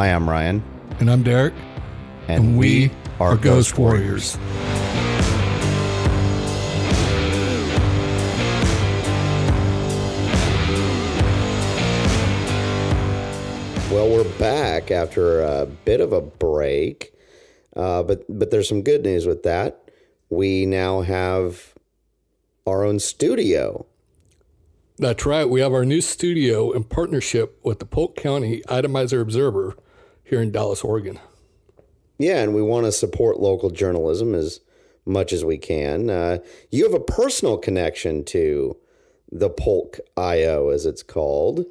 Hi, I'm Ryan, And I'm Derek. and, we, are Ghost Warriors. Well, we're back after a bit of a break, uh, but but there's some good news with that. We now have our own studio. That's right. We have our new studio in partnership with the Polk County Itemizer Observer here in Dallas, Oregon. Yeah, and we want to support local journalism as much as we can. Uh, you have a personal connection to the Polk IO, as it's called,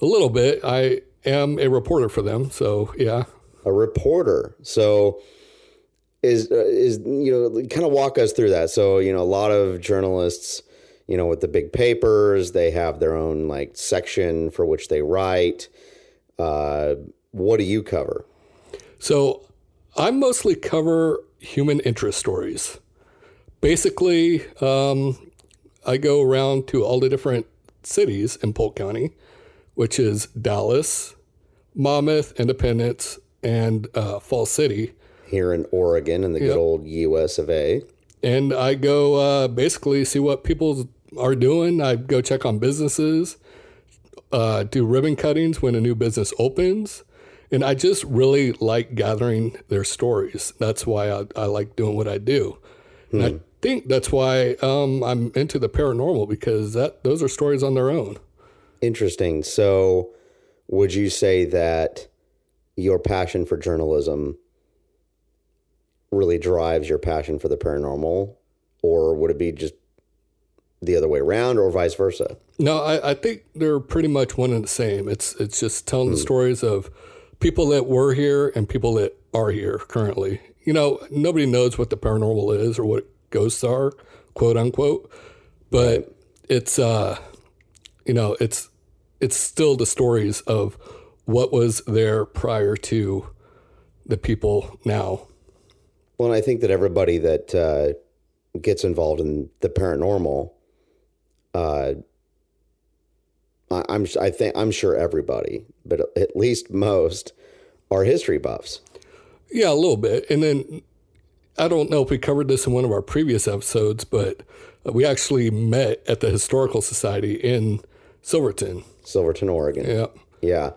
A little bit. I am a reporter for them. So, yeah. A reporter. So, is uh, is you know kind of walk us through that. So, you know, a lot of journalists, you know, with the big papers, they have their own like section for which they write. Uh, what do you cover? So, I mostly cover human interest stories. Basically, um, I go around to all the different cities in Polk County, which is Dallas, Monmouth, Independence, and uh, Falls City. Here in Oregon, in the good old U.S. of A. and I go uh, basically see what people are doing. I go check on businesses, uh, do ribbon cuttings when a new business opens, and I just really like gathering their stories. That's why I, I like doing what I do. And I think that's why um, I'm into the paranormal because that those are stories on their own. Interesting. So, would you say that your passion for journalism really drives your passion for the paranormal, or would it be just the other way around, or vice versa? No, I, I think they're pretty much one and the same. It's it's just telling the stories of people that were here and people that are here currently. You know, nobody knows what the paranormal is or what ghosts are, quote unquote. But it's uh you know, it's it's still the stories of what was there prior to the people now. Well, and I think that everybody that uh, gets involved in the paranormal, uh, I, I'm I think I'm sure everybody, but at least most, are history buffs. Yeah, a little bit. And then I don't know if we covered this in one of our previous episodes, but we actually met at the Historical Society in Silverton. Silverton, Oregon. Yeah. Yeah.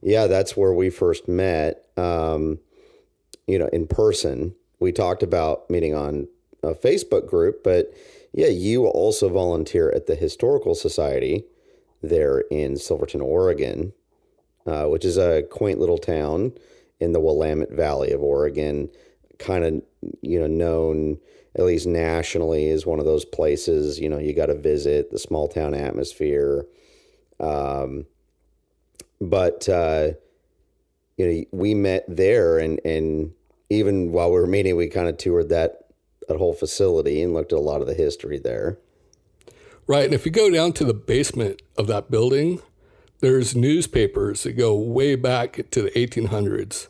Yeah, that's where we first met. Um, you know, in person. We talked about meeting on a Facebook group, but yeah, you also volunteer at the Historical Society there in Silverton, Oregon, uh, which is a quaint little town in the Willamette Valley of Oregon, kind of, you know, known at least nationally as one of those places, you know, you got to visit the small town atmosphere. Um, but uh, you know, we met there, and and even while we were meeting, we kind of toured that that whole facility and looked at a lot of the history there. Right. And if you go down to the basement of that building, there's newspapers that go way back to the 1800s.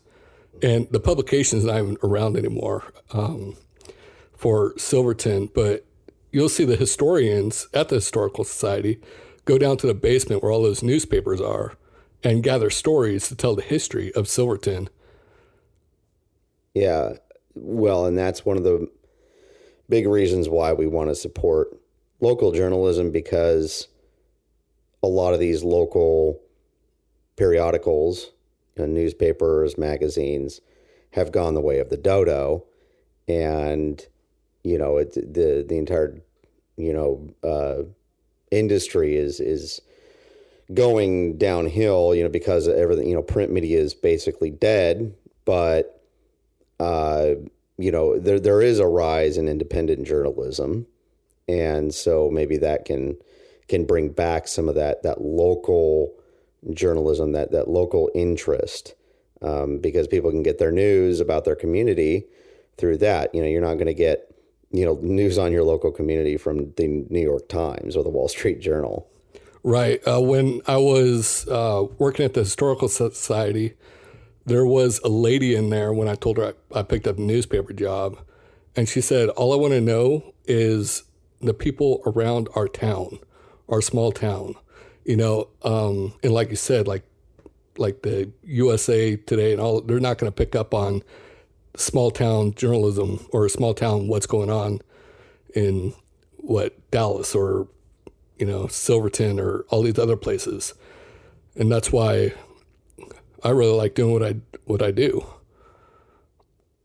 And the publication's not even around anymore um, for Silverton, but you'll see the historians at the Historical Society go down to the basement where all those newspapers are and gather stories to tell the history of Silverton. Yeah, well, and that's one of the big reasons why we want to support local journalism because a lot of these local periodicals, you know, newspapers, magazines have gone the way of the dodo, and you know it, the the entire you know uh, industry is is going downhill. You know because everything you know print media is basically dead, but uh, you know, there there is a rise in independent journalism, and so maybe that can can bring back some of that that local journalism, that that local interest, um, because people can get their news about their community through that. You know, you're not going to get you know news on your local community from the New York Times or the Wall Street Journal. Right. Uh, when I was uh, working at the Historical Society, there was a lady in there when I told her I, I picked up a newspaper job, and she said, "All I want to know is the people around our town, our small town." You know, um, and like you said, like like the USA Today and all, they're not going to pick up on small town journalism or small town what's going on in what Dallas or you know Silverton or all these other places, and that's why I really like doing what I what I do.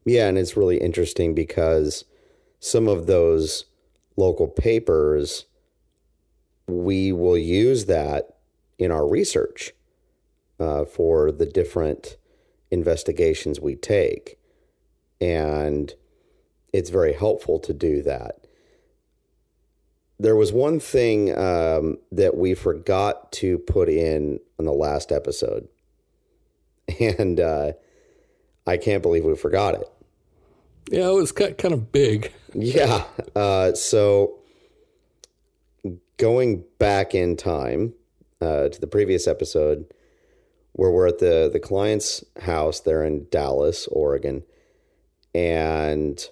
Yeah, and it's really interesting because some of those local papers we will use that in our research uh, for the different investigations we take. And it's very helpful to do that. There was one thing um, that we forgot to put in on the last episode. And uh, I can't believe we forgot it. Yeah, it was kind of big. Yeah. Uh, so going back in time uh, to the previous episode, where we're at the the client's house there in Dallas, Oregon, and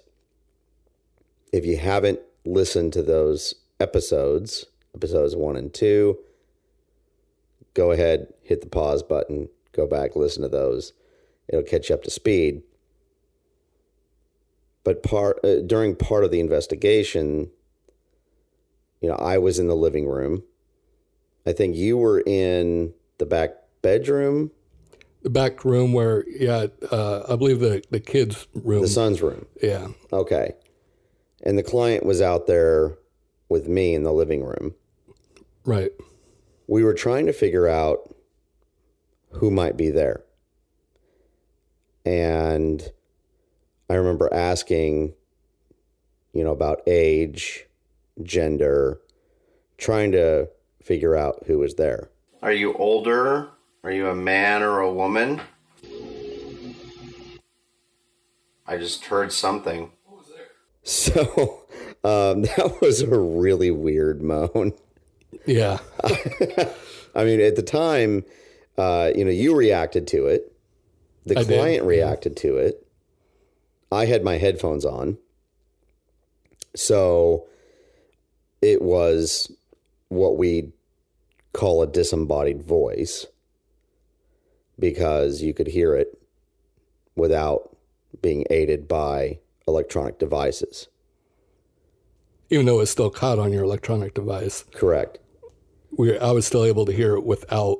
if you haven't listened to those episodes, episodes one and two, go ahead, hit the pause button, go back, listen to those. It'll catch you up to speed. But part uh, during part of the investigation, you know, I was in the living room. I think you were in the back bedroom, the back room where, yeah, uh, I believe the the kids' room, the son's room. Yeah. Okay. And the client was out there with me in the living room. Right. We were trying to figure out who might be there. And I remember asking, you know, about age, gender, trying to figure out who was there. Are you older? Are you a man or a woman? I just heard something. So um, that was a really weird moan. Yeah. I mean, at the time, uh, you know, you reacted to it. The I did, client yeah. reacted to it. I had my headphones on. So it was what we call a disembodied voice because you could hear it without being aided by electronic devices. Even though it's still caught on your electronic device, Correct. we I was still able to hear it without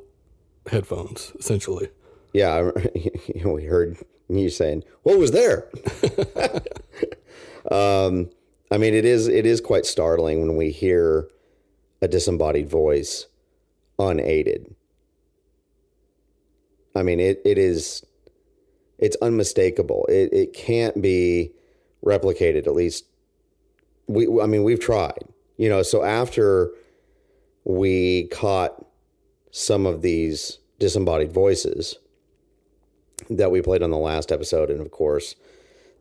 headphones, essentially. Yeah, I, we heard you saying, "What was there?" um, I mean, it is it is quite startling when we hear a disembodied voice unaided. I mean, it, it is it's unmistakable. It it can't be replicated. At least we. I mean, we've tried. You know, so after we caught some of these disembodied voices that we played on the last episode, and of course,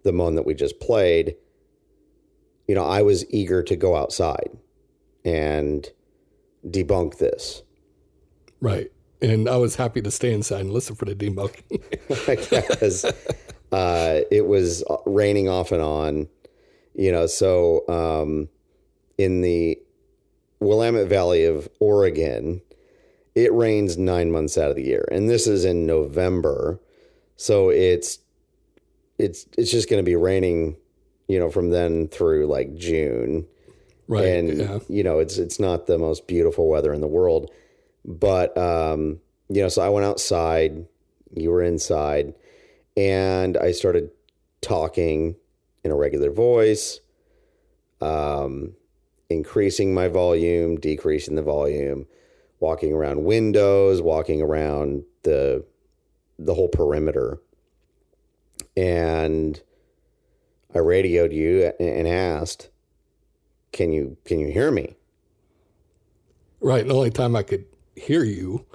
the one that we just played, you know, I was eager to go outside and debunk this. Right. And I was happy to stay inside and listen for the debunking. because uh, it was raining off and on, you know. So um, in the Willamette Valley of Oregon, it rains nine months out of the year, and this is in November, so it's it's it's just going to be raining, you know, from then through like June, right. and yeah. you know it's it's not the most beautiful weather in the world but um you know so i went outside you were inside and i started talking in a regular voice um increasing my volume decreasing the volume walking around windows walking around the the whole perimeter and i radioed you and asked can you can you hear me Right. The only time I could hear you,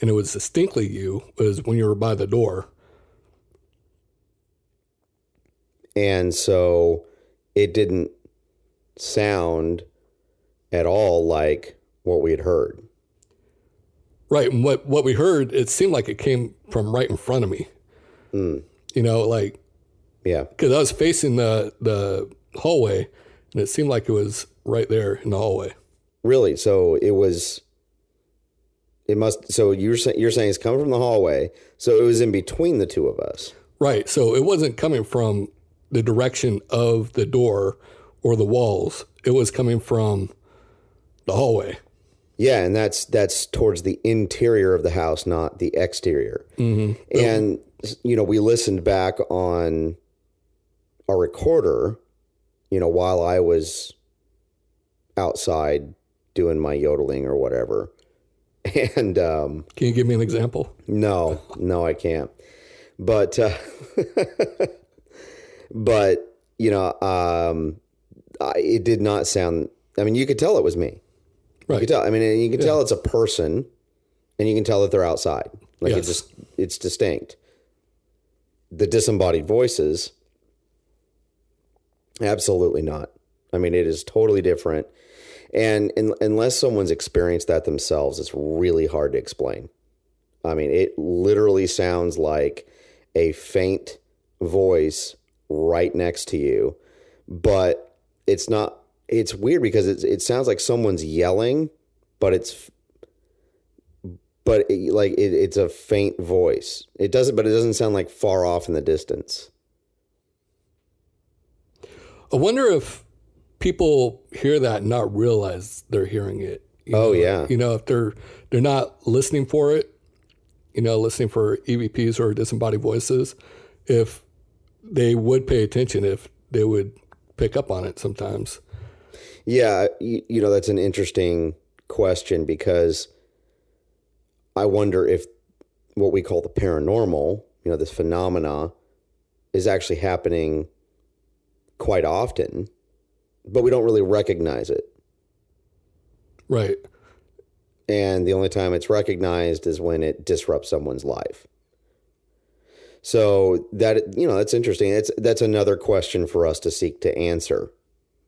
and it was distinctly you, was when you were by the door. And so it didn't sound at all like what we had heard Right. And what, what we heard, it seemed like it came from right in front of me. Mm. You know, like Yeah. because I was facing the the hallway, and it seemed like it was right there in the hallway. Really? So it was. It must. So you're you're saying it's coming from the hallway. So it was in between the two of us. Right. So it wasn't coming from the direction of the door or the walls. It was coming from the hallway. Yeah, and that's that's towards the interior of the house, not the exterior. Mm-hmm. And you know, we listened back on our recorder. You know, while I was outside doing my yodeling or whatever, and um, Can you give me an example? no, no, I can't. But, uh, but you know, um, I, it did not sound. I mean, you could tell it was me. You Right. could tell. I mean, you can tell it's a person, and you can tell that they're outside. Like Yes. it's just it's distinct. The disembodied voices, absolutely not. I mean, it is totally different. And, and unless someone's experienced that themselves, it's really hard to explain. I mean, it literally sounds like a faint voice right next to you, but it's not. It's weird because it's it sounds like someone's yelling, but it's but it, like it, it's a faint voice. It doesn't, but it doesn't sound like far off in the distance. I wonder if people hear that and not realize they're hearing it. You Oh, know? yeah. You know, if they're they're not listening for it, you know, listening for EVPs or disembodied voices, if they would pay attention, if they would pick up on it sometimes. Yeah, you, you know that's an interesting question because I wonder if what we call the paranormal, you know, this phenomena, is actually happening quite often, but we don't really recognize it. Right. and the only time it's recognized is when it disrupts someone's life. So that you know that's interesting. That's that's another question for us to seek to answer.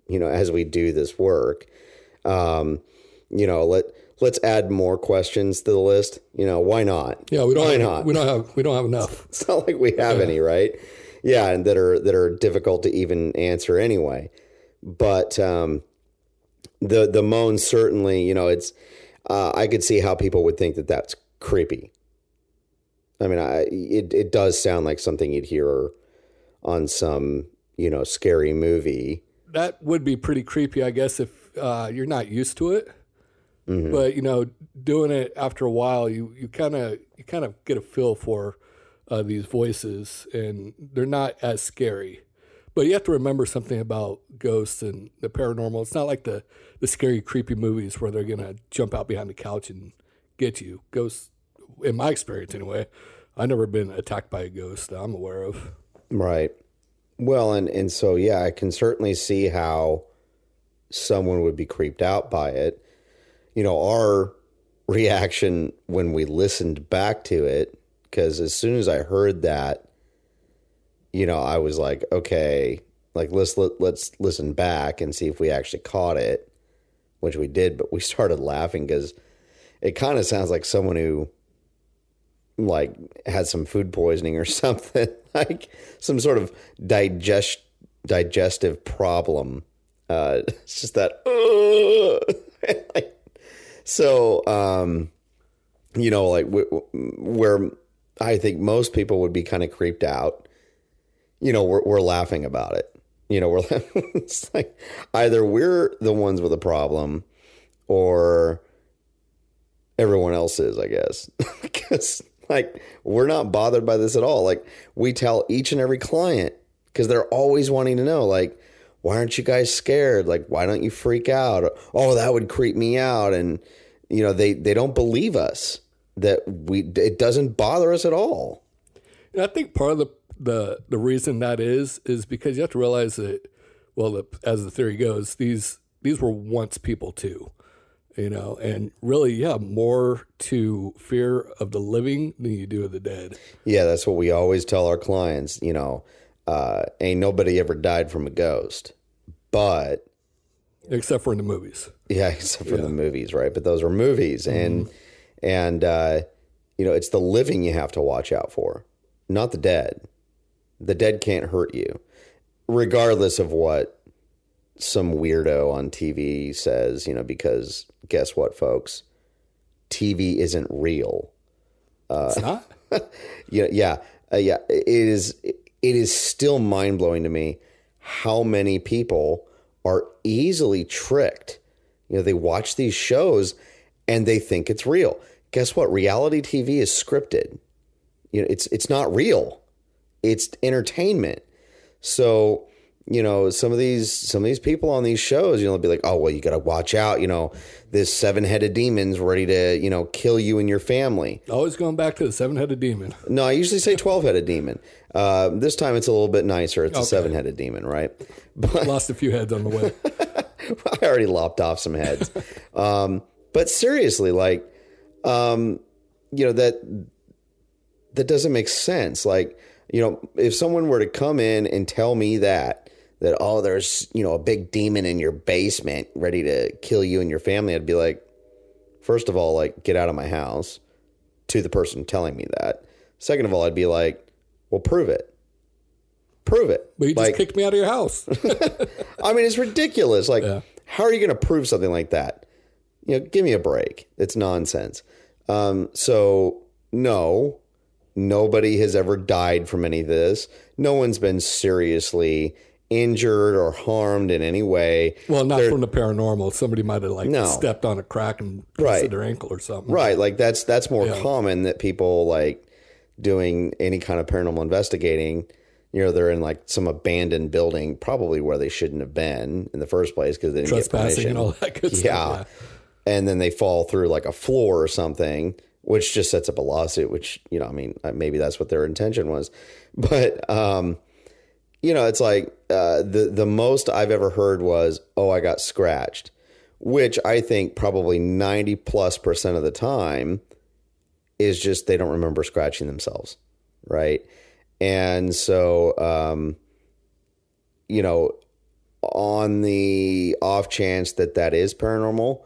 You know, as we do this work, um, you know, let let's add more questions to the list. You know, why not? Yeah, we don't Why have, not? we don't have we don't have enough. It's not like we have any, right? Yeah, and that are that are difficult to even answer anyway. But um, the the moan certainly, you know, it's uh, I could see how people would think that that's creepy. I mean, I it it does sound like something you'd hear on some you know scary movie. That would be pretty creepy, I guess, if uh, you're not used to it. But you know, doing it after a while, you you kind of you kind of get a feel for uh, these voices, and they're not as scary. But you have to remember something about ghosts and the paranormal. It's not like the the scary, creepy movies where they're gonna jump out behind the couch and get you. Ghosts, in my experience anyway, I've never been attacked by a ghost that I'm aware of. Right. Well, and and so yeah, I can certainly see how someone would be creeped out by it. You know, our reaction when we listened back to it because as soon as I heard that, you know, I was like, okay, like let's let, let's listen back and see if we actually caught it, which we did, but we started laughing because it kind of sounds like someone who like had some food poisoning or something, like some sort of digest digestive problem. Uh, it's just that. like, so, um, you know, like w- w- where I think most people would be kind of creeped out. You know, we're we're laughing about it. You know, we're it's like either we're the ones with a problem, or everyone else is, I guess. Because like we're not bothered by this at all. Like we tell each and every client because they're always wanting to know, like, why aren't you guys scared? Like, why don't you freak out? oh, that would creep me out. And you know, they they don't believe us that we it doesn't bother us at all. And I think part of the, the the reason that is is because you have to realize that, well, the, as the theory goes, these these were once people too, you know, and really, yeah, more to fear of the living than you do of the dead. Yeah, that's what we always tell our clients. You know, uh, ain't nobody ever died from a ghost, but Except for in the movies. Yeah, except for the movies, right? But those are movies, and and uh, you know, it's the living you have to watch out for. not the dead. The dead can't hurt you, regardless of what some weirdo on TV says, you know, because guess what, folks? TV isn't real. Uh, it's not. Yeah, yeah, uh, yeah. It is. It is still mind blowing to me how many people are easily tricked. You know, they watch these shows and they think it's real. Guess what? Reality TV is scripted. You know, it's it's not real. It's entertainment. So, you know, some of these some of these people on these shows, you know, they'll be like, "Oh, well, you got to watch out. You know, this seven-headed demon's ready to, you know, kill you and your family." Always going back to the seven headed demon. No, I usually say twelve-headed demon. Uh, this time it's a little bit nicer. It's a seven-headed demon, right? But Lost a few heads on the way. I already lopped off some heads. um, but seriously, like, um, you know that that doesn't make sense. Like, you know, if someone were to come in and tell me that that oh, there's you know a big demon in your basement ready to kill you and your family, I'd be like, first of all, like, get out of my house. To the person telling me that. Second of all, I'd be like, well, prove it. Prove it. But you just kicked me out of your house. I mean, it's ridiculous. Like, Yeah. how are you going to prove something like that? You know, give me a break. It's nonsense. Um, so, no, nobody has ever died from any of this. No one's been seriously injured or harmed in any way. well, not from the paranormal. Somebody might have like No. stepped on a crack and twisted Right. their ankle or something. Right. Like, that's that's more common that people like doing any kind of paranormal investigating. You know, they're in like some abandoned building, probably where they shouldn't have been in the first place because they didn't get Trespassing permission. and all that good yeah. stuff. and then they fall through like a floor or something, which just sets up a lawsuit. Which you know, I mean, uh, maybe that's what their intention was, but um, you know, it's like uh, the the most I've ever heard was, "Oh, I got scratched," which I think probably ninety plus percent of the time is just they don't remember scratching themselves, right? And so, um, you know, on the off chance that that is paranormal,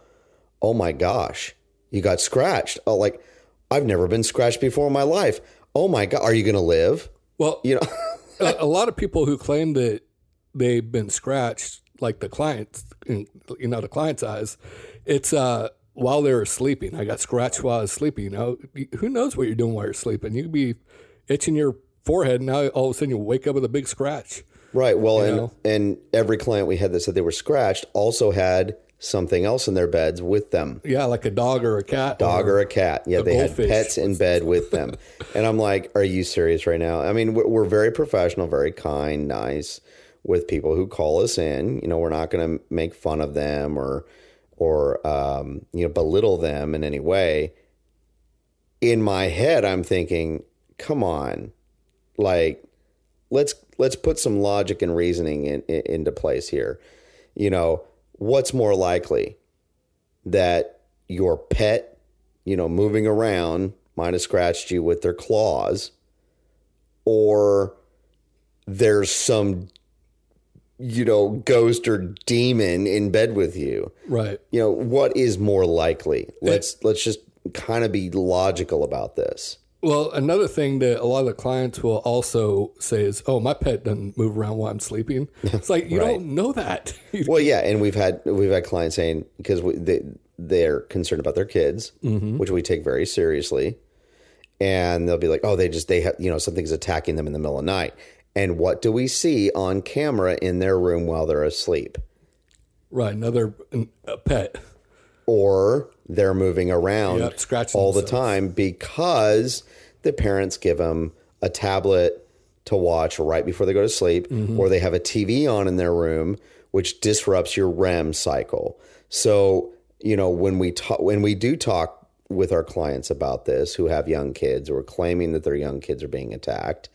oh my gosh, you got scratched. Oh, like I've never been scratched before in my life. Oh my god, are you going to live? Well, You know, a, a lot of people who claim that they've been scratched, like the clients, you know, the client's eyes, it's uh while they were sleeping. I got scratched while I was sleeping. You know, who knows what you're doing while you're sleeping? You could be itching your forehead, and now all of a sudden you wake up with a big scratch. right? Well, and know? and every client we had that said they were scratched also had something else in their beds with them. Yeah, like a dog or a cat. dog or a cat. Yeah, they had pets in bed with them. and I'm like, are you serious right now? I mean, we're, we're very professional, very kind, nice with people who call us in. You know, we're not going to make fun of them or or um, you know belittle them in any way. In my head, I'm thinking, come on, like let's let's put some logic and reasoning in, in, into place here. You know, what's more likely that your pet, you know, moving around might have scratched you with their claws, or there's some, you know, ghost or demon in bed with you. Right. You know, what is more likely? Let's let's just kind of be logical about this. Well, another thing that a lot of the clients will also say is, "Oh, my pet doesn't move around while I'm sleeping." It's like you Right. don't know that. Well, yeah, and we've had we've had clients saying because they they're concerned about their kids, mm-hmm. which we take very seriously, and they'll be like, "Oh, they just they have you know something's attacking them in the middle of the night." And what do we see on camera in their room while they're asleep? right. Another a pet. Or they're moving around Yep, all the time because the parents give them a tablet to watch right before they go to sleep, Mm-hmm. or they have a TV on in their room, which disrupts your REM cycle. So, you know, when we talk, when we do talk with our clients about this who have young kids or are claiming that their young kids are being attacked,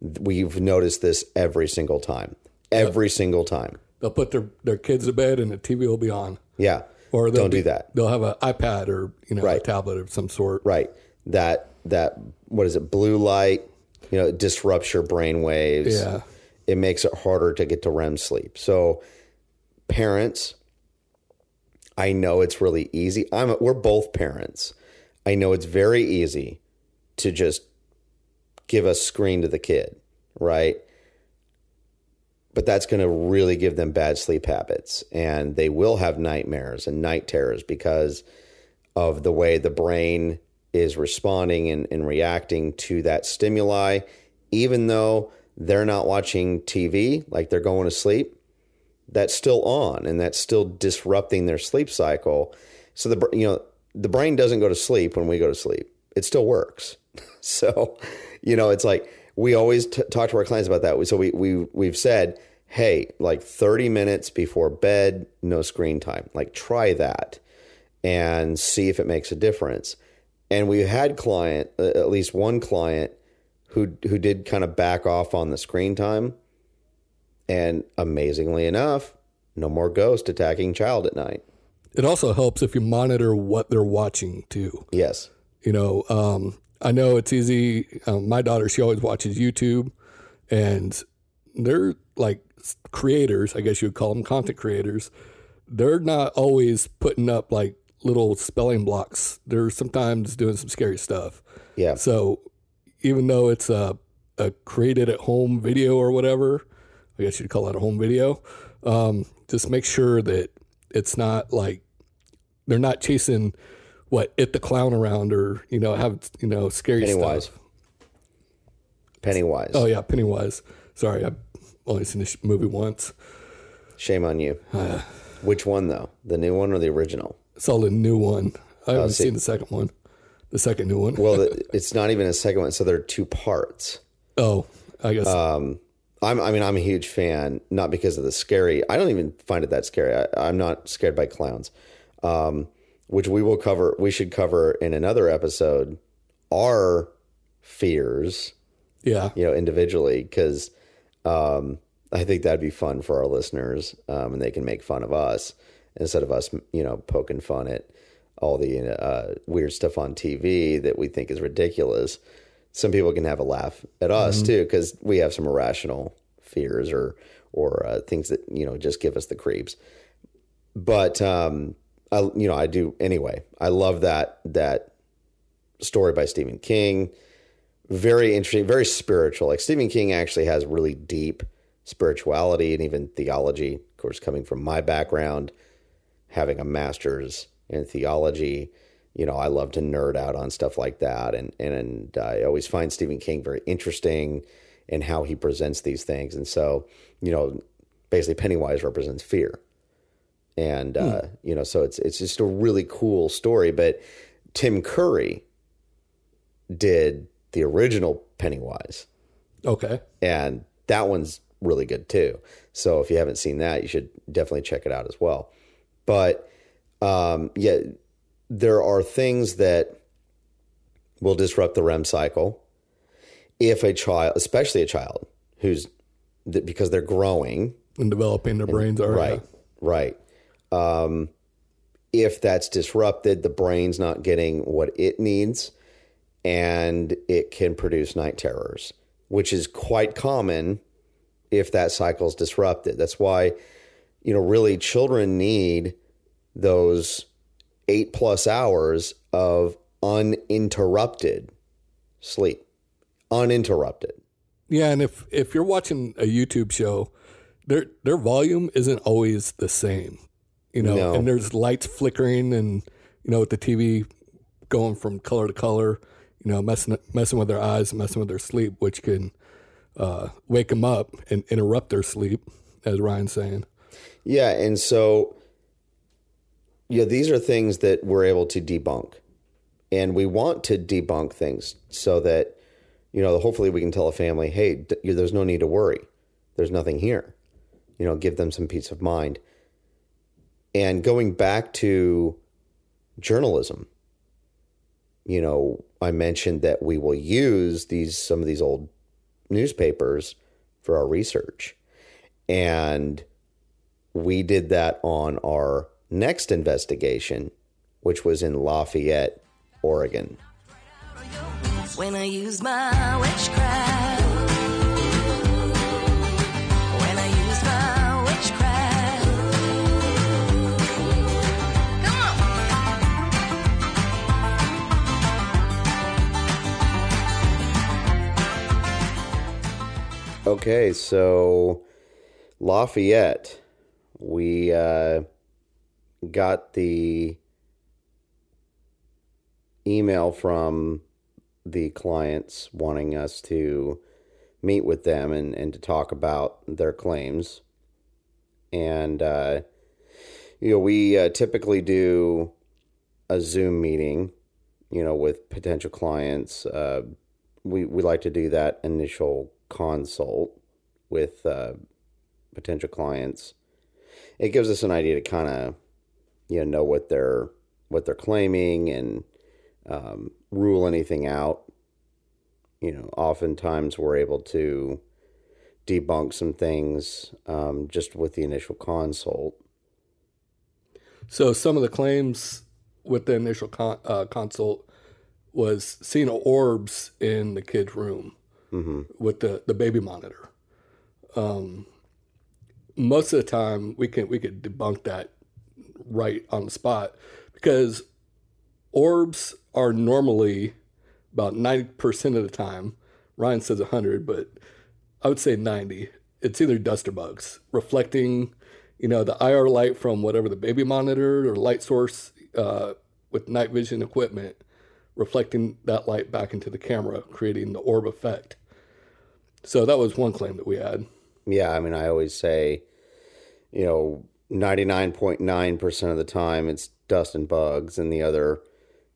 we've noticed this every single time. Every single time. They'll put their, their kids to bed and the TV will be on. Yeah. Or they'll Don't do that. They'll have an iPad or you know a tablet of some sort. Right. That that what is it? Blue light. You know, it disrupts your brain waves. Yeah. It makes it harder to get to REM sleep. So, parents, I know it's really easy. I'm we're both parents. I know it's very easy to just give a screen to the kid, right? But that's going to really give them bad sleep habits. And they will have nightmares and night terrors because of the way the brain is responding and, and reacting to that stimuli, even though they're not watching TV, like they're going to sleep, that's still on and that's still disrupting their sleep cycle. So the you know the brain doesn't go to sleep when we go to sleep. It still works. so, you know, it's like we always t- talk to our clients about that. So we we we've said, hey, like 30 minutes before bed, no screen time. Like try that and see if it makes a difference. And we had client, uh, at least one client, who who did kind of back off on the screen time. And amazingly enough, no more ghost attacking child at night. It also helps if you monitor what they're watching too. Yes. You know, um, I know it's easy. Um, my daughter, she always watches YouTube, and they're like creators, I guess you would call them content creators. They're not always putting up like little spelling blocks. They're sometimes doing some scary stuff. Yeah. So even though it's a, a created at home video or whatever, I guess you'd call that a home video, um, just make sure that it's not like they're not chasing what it the clown around or you know have you know scary Pennywise. stuff. Pennywise. Oh yeah, Pennywise. Sorry, I've only seen this movie once. Shame on you. Which one though? The new one or the original? Saw the new one. I haven't see. seen the second one. The second new one. Well, it's not even a second one, so there are two parts. oh, I guess. Um, I'm, I mean, I'm a huge fan, not because of the scary. I don't even find it that scary. I, I'm not scared by clowns, um, which we will cover. We should cover in another episode. Our fears, yeah. you know, individually, because um, I think that'd be fun for our listeners, um, and they can make fun of us instead of us, you know, poking fun at all the uh, weird stuff on TV that we think is ridiculous. Some people can have a laugh at us too because we have some irrational fears or or uh, things that you know just give us the creeps. But um, I, you know, I do anyway. I love that that story by Stephen King. Very interesting, very spiritual. Like Stephen King actually has really deep spirituality and even theology. Of course, coming from my background, having a master's in theology, you know, I love to nerd out on stuff like that, and and, and I always find Stephen King very interesting in how he presents these things. And so, you know, basically, Pennywise represents fear, and uh, you know, so it's it's just a really cool story. But Tim Curry did the original Pennywise, Okay. and that one's really good too. So if you haven't seen that, you should definitely check it out as well. But um, yeah, there are things that will disrupt the REM cycle if a child, especially a child who's because they're growing, And developing their brains right, right. Um, if that's disrupted, the brain's not getting what it needs, and it can produce night terrors, which is quite common if that cycle's disrupted. That's why, you know, really children need those eight plus hours of uninterrupted sleep. Uninterrupted. Yeah, and if if you're watching a YouTube show, their their volume isn't always the same. You know, No. and there's lights flickering and you know with the TV going from color to color, you know, messing messing with their eyes, messing with their sleep, which can uh, wake them up and interrupt their sleep, as Ryan's saying. Yeah, and so yeah, these are things that we're able to debunk. And we want to debunk things so that you know, hopefully we can tell a family, "Hey, d- there's no need to worry. There's nothing here." You know, give them some peace of mind. And going back to journalism, you know, I mentioned that we will use these some of these old newspapers for our research. And we did that on our next investigation, which was in Lafayette, Oregon. when I use my witchcraft. Okay, so Lafayette, we uh, got the email from the clients wanting us to meet with them and, and to talk about their claims. And, uh, you know, we uh, typically do a Zoom meeting, you know, with potential clients. Uh, we, we like to do that initial consult with uh, potential clients. It gives us an idea to kind of, you know, know what they're what they're claiming and um, rule anything out. You know, oftentimes we're able to debunk some things um, just with the initial consult. So some of the claims with the initial con- uh, consult was seeing orbs in the kid's room with the, the baby monitor. Um, most of the time, we can we could debunk that right on the spot because orbs are normally about 90% of the time. Ryan says 100, but I would say 90. It's either dust or bugs reflecting, you know, the IR light from whatever the baby monitor or light source uh, with night vision equipment, reflecting that light back into the camera, creating the orb effect. So that was one claim that we had. Yeah, I mean, I always say, you know, 99.9% of the time it's dust and bugs, and the other,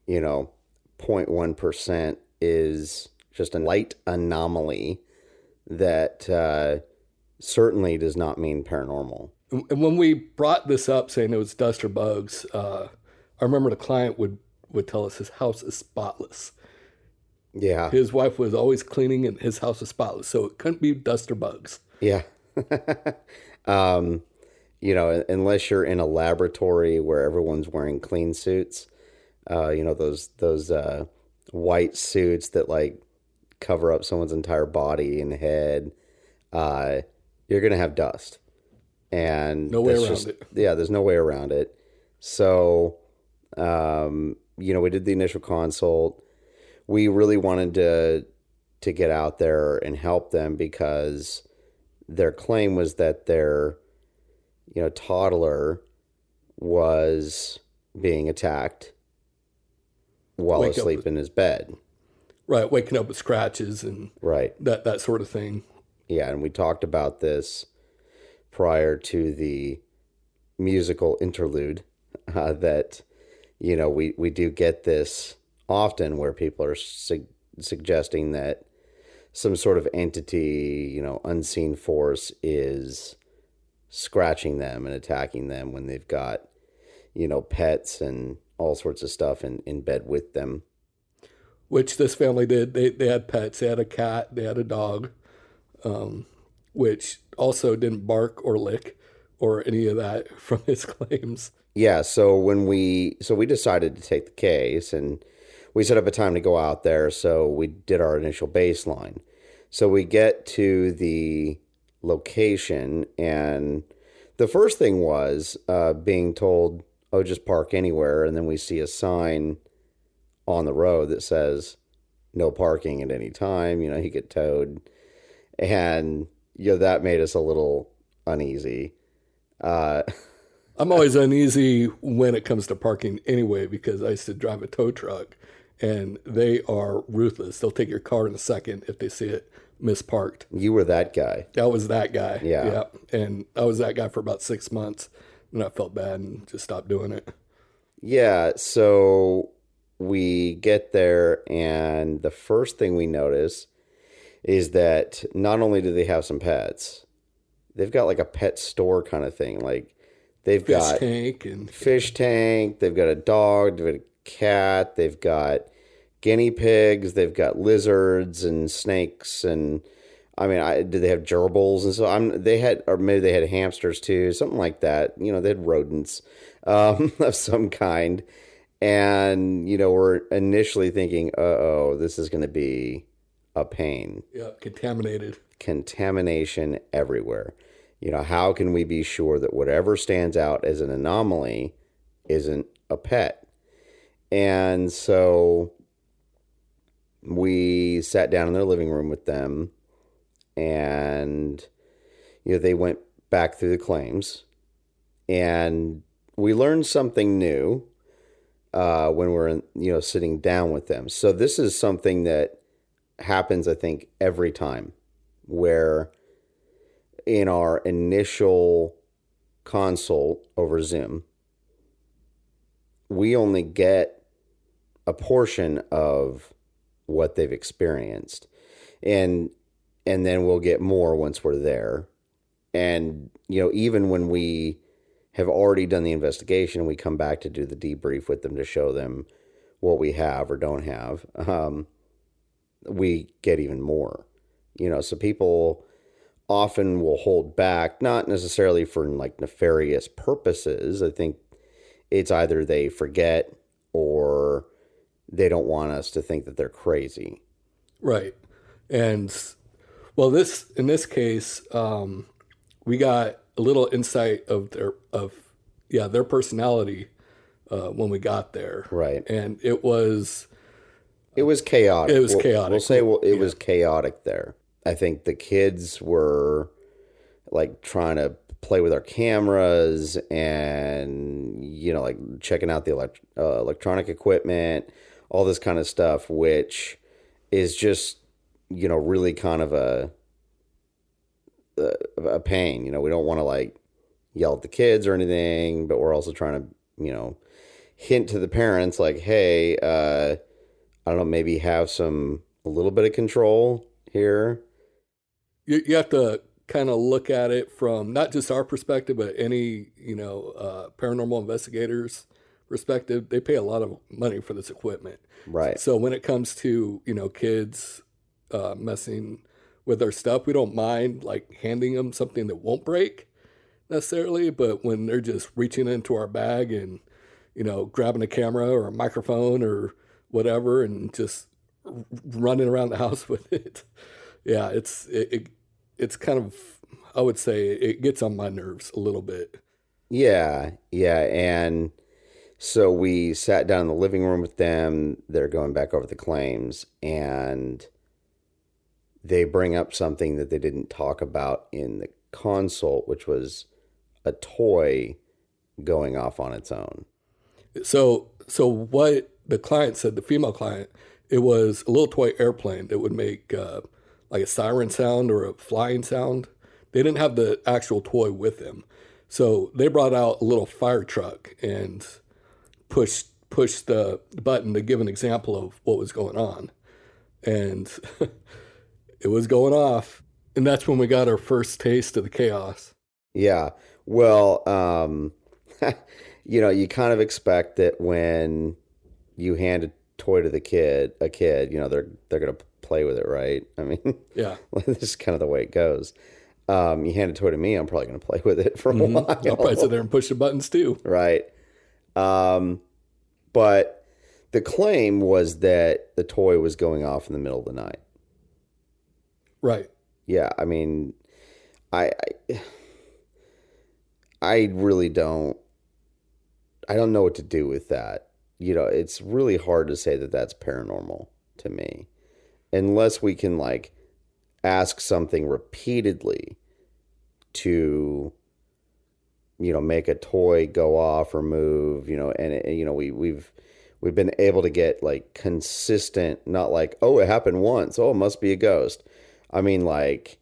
you know, 0.1% is just a light anomaly that uh, certainly does not mean paranormal. And when we brought this up, saying it was dust or bugs, uh, I remember the client would, would tell us his house is spotless. Yeah. His wife was always cleaning, and his house was spotless, so it couldn't be dust or bugs. Yeah. um, you know, unless you're in a laboratory where everyone's wearing clean suits, uh, you know, those those uh, white suits that like cover up someone's entire body and head, uh, you're gonna have dust. And No way around just- it. Yeah, there's no way around it. So, um, you know, we did the initial consult. We really wanted to to get out there and help them because their claim was that their you know toddler was being attacked while Wake asleep in his bed Right, waking up with scratches and right that, that sort of thing. yeah and we talked about this prior to the musical interlude uh, that you know we we do get this often where people are su- suggesting that some sort of entity you know unseen force is scratching them and attacking them when they've got you know pets and all sorts of stuff in, in bed with them which this family did. They they had pets. They had a cat. They had a dog, um, which also didn't bark or lick or any of that from his claims. Yeah so when we so we decided to take the case and we set up a time to go out there so we did our initial baseline. So we get to the location and the first thing was uh, being told oh just park anywhere and then we see a sign on the road that says no parking at any time you know he get towed. And you know that made us a little uneasy. Uh, I'm always uneasy when it comes to parking anyway because I used to drive a tow truck and they are ruthless. They'll take your car in a second if they see it misparked. you were that guy That was that guy. Yeah. And I was that guy for about six months and I felt bad and just stopped doing it. Yeah, so we get there, and the first thing we notice is that not only do they have some pets, they've got like a pet store kind of thing. Like they've Fish got tank and fish tank, they've got a dog, they've got a cat, they've got guinea pigs, they've got lizards and snakes, and I mean, I, did they have gerbils and so? I'm they had, or maybe they had hamsters too, something like that. You know, they had rodents um, of some kind, and you know, we're initially thinking, uh oh, this is going to be a pain yeah, contaminated. contamination everywhere. You know, how can we be sure that whatever stands out as an anomaly isn't a pet? And so we sat down in their living room with them and you know they went back through the claims, and we learned something new uh, when we're you know sitting down with them. So this is something that happens, I think, every time where in our initial consult over Zoom, we only get a portion of what they've experienced. And and then we'll get more once we're there. And you know, even when we have already done the investigation, we come back to do the debrief with them to show them what we have or don't have. Um, we get even more. You know, so people often will hold back, not necessarily for like nefarious purposes. I think it's either they forget or they don't want us to think that they're crazy. Right. And well, this in this case, um, we got a little insight of their of yeah their personality uh, when we got there. Right. And it was It was chaotic. It was We'll- chaotic. We'll say well, it was chaotic there. I think the kids were like trying to play with our cameras and you know like checking out the elect- uh, electronic equipment, all this kind of stuff, which is just you know really kind of a a, a pain. You know, we don't want to like yell at the kids or anything, but we're also trying to you know hint to the parents like, hey, uh, I don't know, maybe have some a little bit of control here. You, you have to kind of look at it from not just our perspective, but any you know uh, paranormal investigators' perspective. They pay a lot of money for this equipment. Right. So when it comes to you know kids uh, messing with their stuff, we don't mind like handing them something that won't break necessarily. But when they're just reaching into our bag and you know grabbing a camera or a microphone or whatever and just running around the house with it, yeah, it's it, it it's kind of I would say it gets on my nerves a little bit. Yeah, yeah, and so we sat down in the living room with them. They're going back over the claims, and they bring up something that they didn't talk about in the consult, which was a toy going off on its own. So, so what the client said, the female client, it was a little toy airplane that would make uh, like a siren sound or a flying sound. They didn't have the actual toy with them, so they brought out a little fire truck and pushed pushed the button to give an example of what was going on, and it was going off, and that's when we got our first taste of the chaos. Yeah. Well, um, you know, you kind of expect that when you hand a toy to the kid, a kid, you know, they're they're gonna play with it, right? I mean, Yeah, this is kind of the way it goes. Um, you hand a toy to me, I'm probably gonna play with it for a while, I'll probably sit there and push the buttons too. right? Um, but the claim was that the toy was going off in the middle of the night. Right. yeah i mean I, I i really don't i don't know what to do with that you know it's really hard to say that that's paranormal to me unless we can like ask something repeatedly to you know make a toy go off or move you know and, and you know we we've we've been able to get like consistent not like oh it happened once. Oh it must be a ghost. I mean like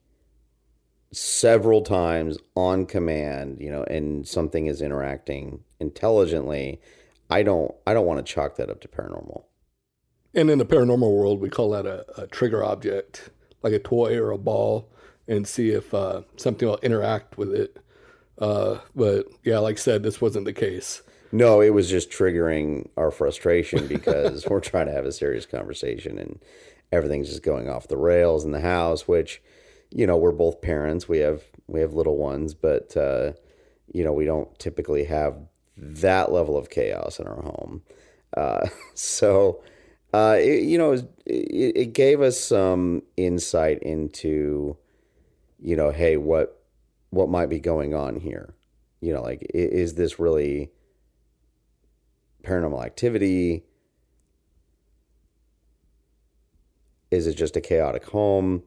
several times on command you know and something is interacting intelligently i don't i don't want to chalk that up to paranormal And in the paranormal world, we call that a, a trigger object, like a toy or a ball, and see if uh, something will interact with it. Uh, but yeah, like I said, this wasn't the case. No, it was just triggering our frustration because we're trying to have a serious conversation and everything's just going off the rails in the house, which, you know, we're both parents. We have we have little ones, but uh, you know, we don't typically have that level of chaos in our home. Uh, so uh, it, you know, it, it gave us some insight into, you know, hey, what what might be going on here? You know, like is this really paranormal activity? Is it just a chaotic home?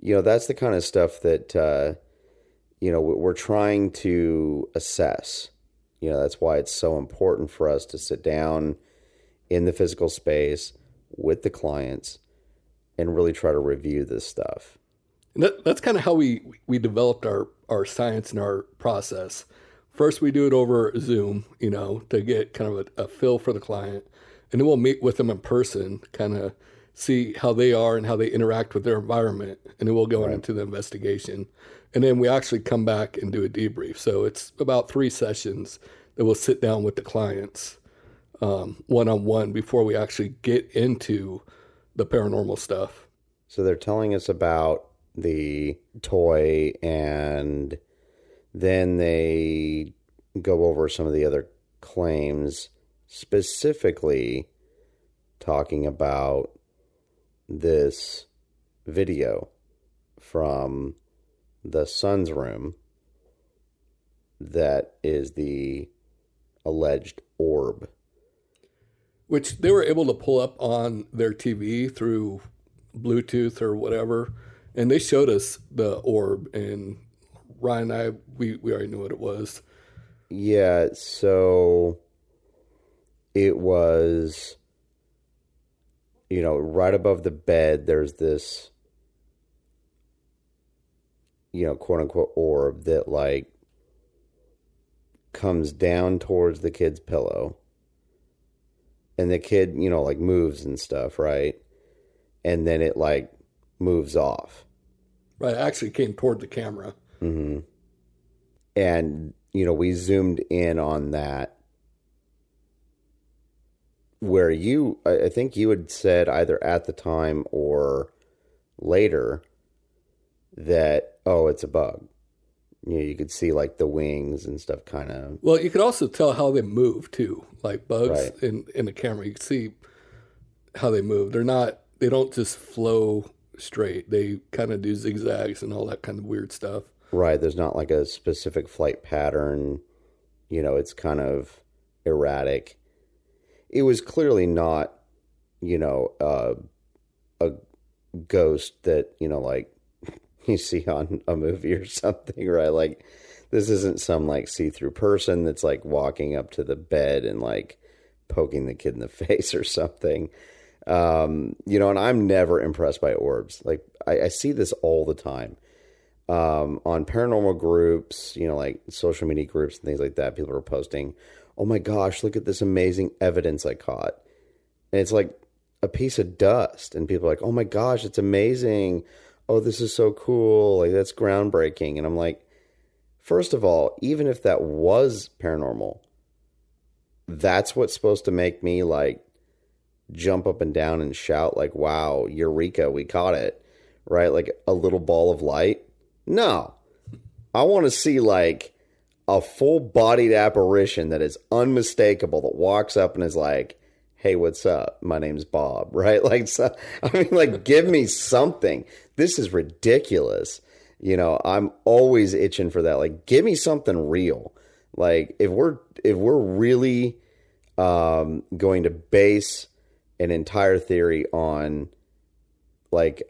you know, that's the kind of stuff that, uh, you know, we're trying to assess. You know, that's why it's so important for us to sit down in the physical space with the clients and really try to review this stuff. And that, that's kind of how we, we developed our, our science and our process. First, we do it over Zoom, you know, to get kind of a, a feel for the client. And then we'll meet with them in person, kind of see how they are and how they interact with their environment. And then we'll go into the investigation. And then we actually come back and do a debrief. So it's about three sessions that we'll sit down with the clients one on one before we actually get into the paranormal stuff. So they're telling us about the toy and then they go over some of the other claims, specifically talking about this video from the son's room that is the alleged orb. Which they were able to pull up on their TV through Bluetooth or whatever, and they showed us the orb. And Ryan and I, we, we already knew what it was. Yeah, so it was, you know, right above the bed, there's this, you know, quote unquote orb that like comes down towards the kid's pillow. And the kid, you know, like moves and stuff, right? And then it like moves off. Right, actually came toward the camera. Mm-hmm. and you know we zoomed in on that where you i I think you had said either at the time or later that oh it's a bug you know you could see like the wings and stuff kind of Well, you could also tell how they move too, like bugs Right. in in the camera. You can see how they move. They're not. They don't just flow straight. They kind of do zigzags and all that kind of weird stuff. right there's not like a specific flight pattern you know it's kind of erratic it was clearly not you know uh, a ghost that you know like you see on a movie or something right like this isn't some like see-through person that's like walking up to the bed and like poking the kid in the face or something um you know and i'm never impressed by orbs like i, I see this all the time um, on paranormal groups, you know, like social media groups and things like that, people are posting, oh my gosh, look at this amazing evidence I caught. And it's like a piece of dust. And people are like, oh my gosh, it's amazing. Oh, this is so cool. Like, that's groundbreaking. And I'm like, first of all, even if that was paranormal, that's what's supposed to make me like jump up and down and shout, like, wow, Eureka, we caught it. Right? Like a little ball of light. No. I want to see like a full bodied apparition that is unmistakable that walks up and is like, hey, what's up? My name's Bob, right? Like, so, I mean, like, give me something. This is ridiculous. You know, I'm always itching for that. Like, give me something real. Like, if we're, if we're really um, going to base an entire theory on like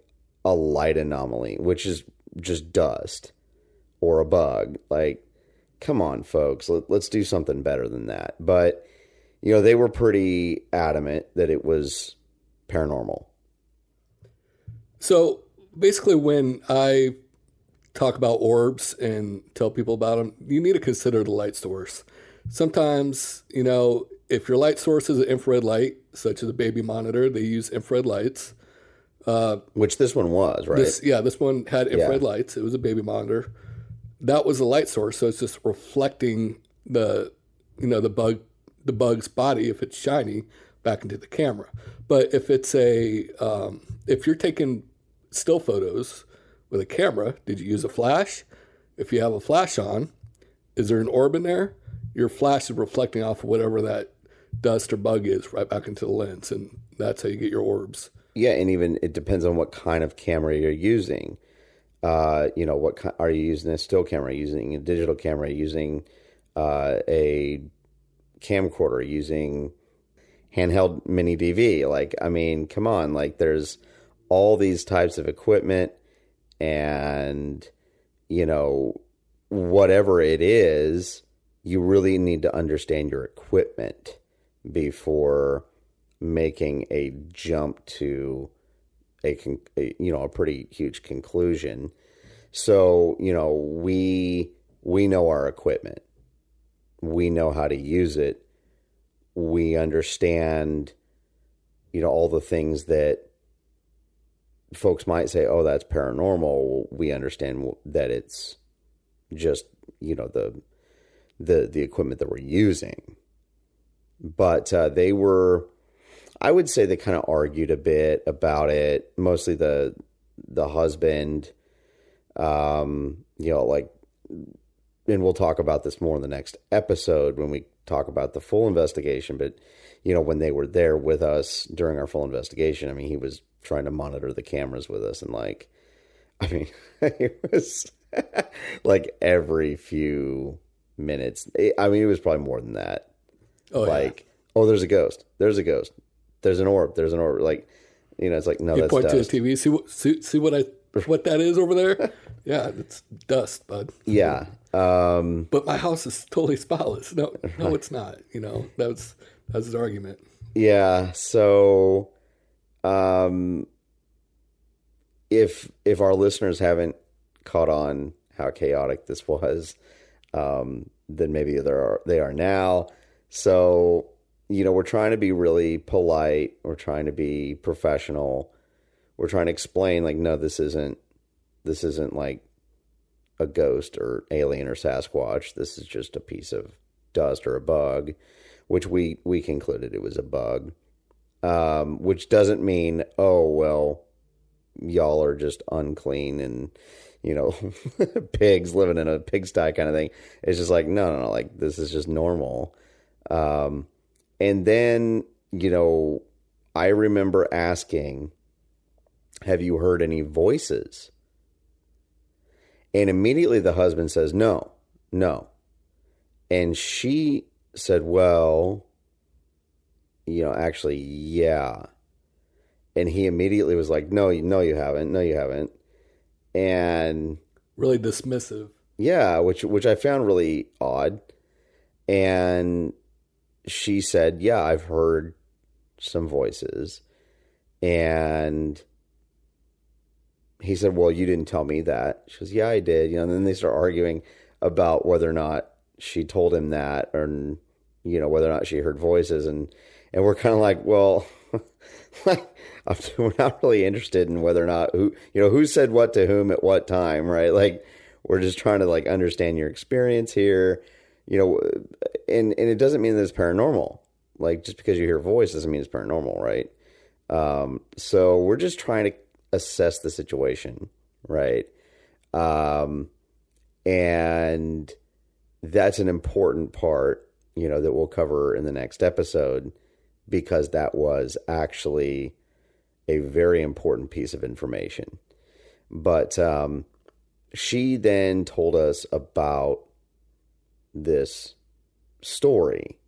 a light anomaly, which is just dust or a bug. Like, come on, folks, Let, let's do something better than that. But, you know, they were pretty adamant that it was paranormal. So basically, when I talk about orbs and tell people about them, you need to consider the light source. Sometimes, you know, if your light source is an infrared light, such as a baby monitor, they use infrared lights. Uh, Which this one was, right? This, yeah, this one had infrared lights. It was a baby monitor. That was the light source, so it's just reflecting the, you know, the bug, the bug's body if it's shiny back into the camera. But if it's a, um, if you're taking still photos with a camera, did you use a flash? If you have a flash on, is there an orb in there? Your flash is reflecting off of whatever that dust or bug is right back into the lens, and that's how you get your orbs. Yeah, and even it depends on what kind of camera you're using. Uh, you know, what kind, are you using? A still camera? Using a digital camera? Using uh, a camcorder? Using handheld mini DV? Like, I mean, come on! Like, there's all these types of equipment, and you know whatever it is you really need to understand your equipment before making a jump to a, a you know a pretty huge conclusion so you know we we know our equipment we know how to use it we understand you know all the things that folks might say oh that's paranormal. We understand that it's just you know the the the equipment that we're using. But uh, they were i would say they kind of argued a bit about it mostly the the husband um you know like and we'll talk about this more in the next episode when we talk about the full investigation but you know when they were there with us during our full investigation i mean he was trying to monitor the cameras with us and like i mean it was like every few minutes i mean it was probably more than that Oh, yeah. like oh there's a ghost there's a ghost there's an orb there's an orb like you know it's like no You that's point dust. to the TV. See what see, see what I what that is over there? yeah, it's dust, bud. yeah um But my house is totally spotless. No, no, it's not. You know, that's that's his argument. Yeah, so um if if our listeners haven't caught on how chaotic this was, um then maybe they are they are now. So, you know, we're trying to be really polite, we're trying to be professional. We're trying to explain like no this isn't this isn't like a ghost or alien or sasquatch. This is just a piece of dust or a bug, which we we concluded it was a bug. Um, which doesn't mean oh well, y'all are just unclean and you know pigs living in a pigsty kind of thing. It's just like no no no like this is just normal. Um, and then you know I remember asking, "Have you heard any voices?" And immediately the husband says, No, no. And she said, Well, you know, actually, yeah. And he immediately was like, No, you- no, you haven't. No, you haven't. And Really dismissive. yeah, which which I found really odd. And she said, "Yeah, I've heard some voices." And he said, "Well, you didn't tell me that." She goes, "Yeah, I did." You know, and then they start arguing about whether or not she told him that, or you know, whether or not she heard voices, and and we're kind of like, well, like we're not really interested in whether or not who you know who said what to whom at what time, right? Like we're just trying to like understand your experience here, you know, and and it doesn't mean that it's paranormal. Like just because you hear voice doesn't mean it's paranormal, right? Um, so we're just trying to assess the situation, right? Um, and that's an important part, you know, that we'll cover in the next episode because that was actually a very important piece of information. But um, she then told us about this story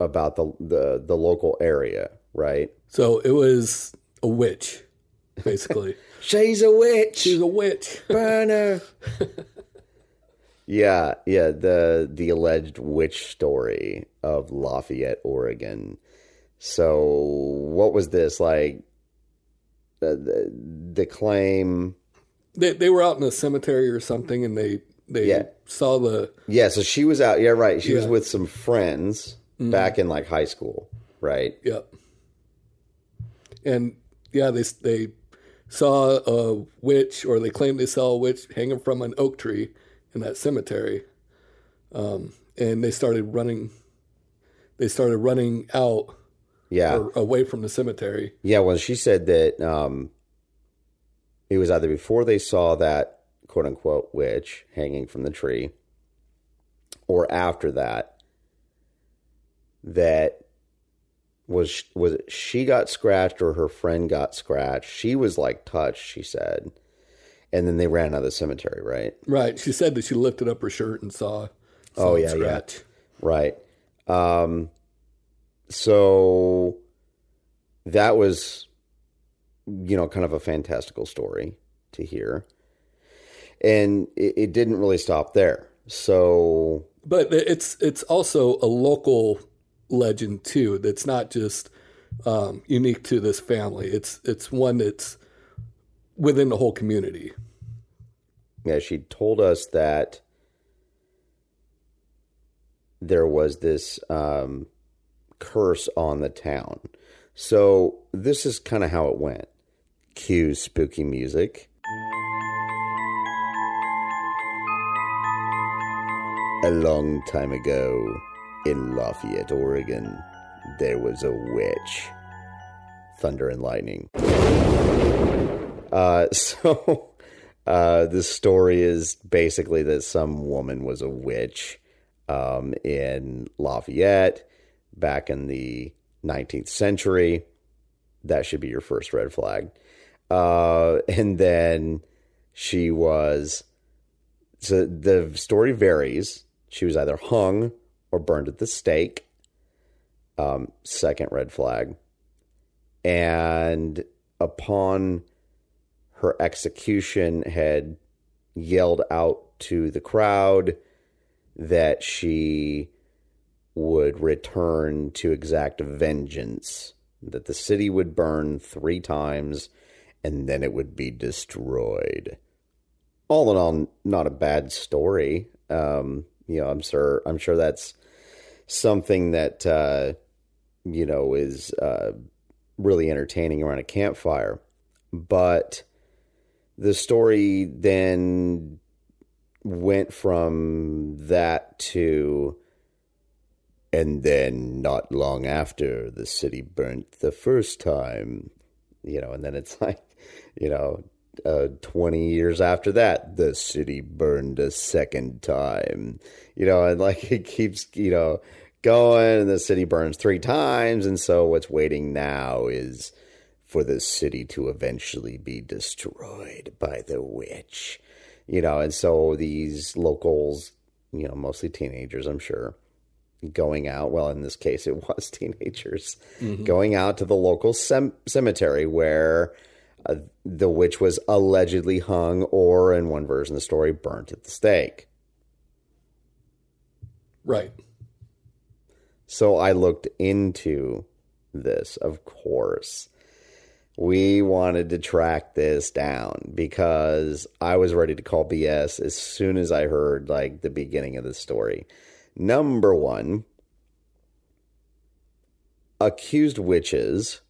about the the, the local area, right? So it was a witch, basically. She's a witch. She's a witch. burner. yeah, yeah, the the alleged witch story of Lafayette, Oregon. So, what was this like? The, the, the claim, They they were out in a cemetery or something, and they they Yeah. saw the yeah. So she was out. Yeah, right. She was with some friends mm-hmm. back in like high school, right? Yep. And yeah, they they saw a witch, or they claimed they saw a witch hanging from an oak tree in that cemetery. Um, and they started running. They started running out Yeah, or away from the cemetery. Yeah, well, she said that um, it was either before they saw that quote unquote witch hanging from the tree or after that that was was it she got scratched or her friend got scratched. She was like touched, she said. And then they ran out of the cemetery, right? Right. She said that she lifted up her shirt and saw. saw Oh, yeah, yeah. scratch. Right. Um, so that was, you know, kind of a fantastical story. to hear. And it, it didn't really stop there. So But it's it's also a local legend too. That's not just um, unique to this family. It's it's one that's within the whole community. yeah, she told us that there was this um, curse on the town. So this is kind of how it went. Cue spooky music. A long time ago in Lafayette, Oregon, there was a witch. Thunder and lightning. Uh, so uh, the story is basically that some woman was a witch um, in Lafayette back in the 19th century. That should be your first red flag. Uh, and then she was. So the story varies. She was either hung or burned at the stake. Um, second red flag. And upon her execution had yelled out to the crowd that she would return to exact vengeance, that the city would burn three times and then it would be destroyed. All in all, not a bad story. Um, you know, I'm sure I'm sure that's something that uh, you know is uh, really entertaining around a campfire. But the story then went from that to and then not long after the city burnt the first time you know and then it's like you know uh, 20 years after that the city burned a second time. You know and like it keeps you know going and the city burns three times and so what's waiting now is for the city to eventually be destroyed by the witch. You know and so these locals you know mostly teenagers i'm sure going out well in this case it was teenagers going out to the local cem- cemetery where uh, the witch was allegedly hung or in one version of the story burnt at the stake. Right. so i looked into this of course. We wanted to track this down because i was ready to call bs as soon as i heard like the beginning of the story. Number one accused witches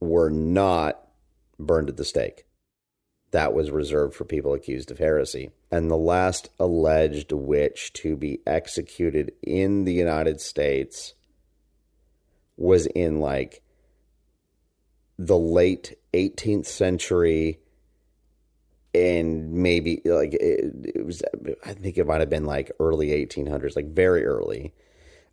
were not burned at the stake. That was reserved for people accused of heresy. And the last alleged witch to be executed in the United States was in like the late 18th century and maybe like it, it was i think it might have been like early 1800s like very early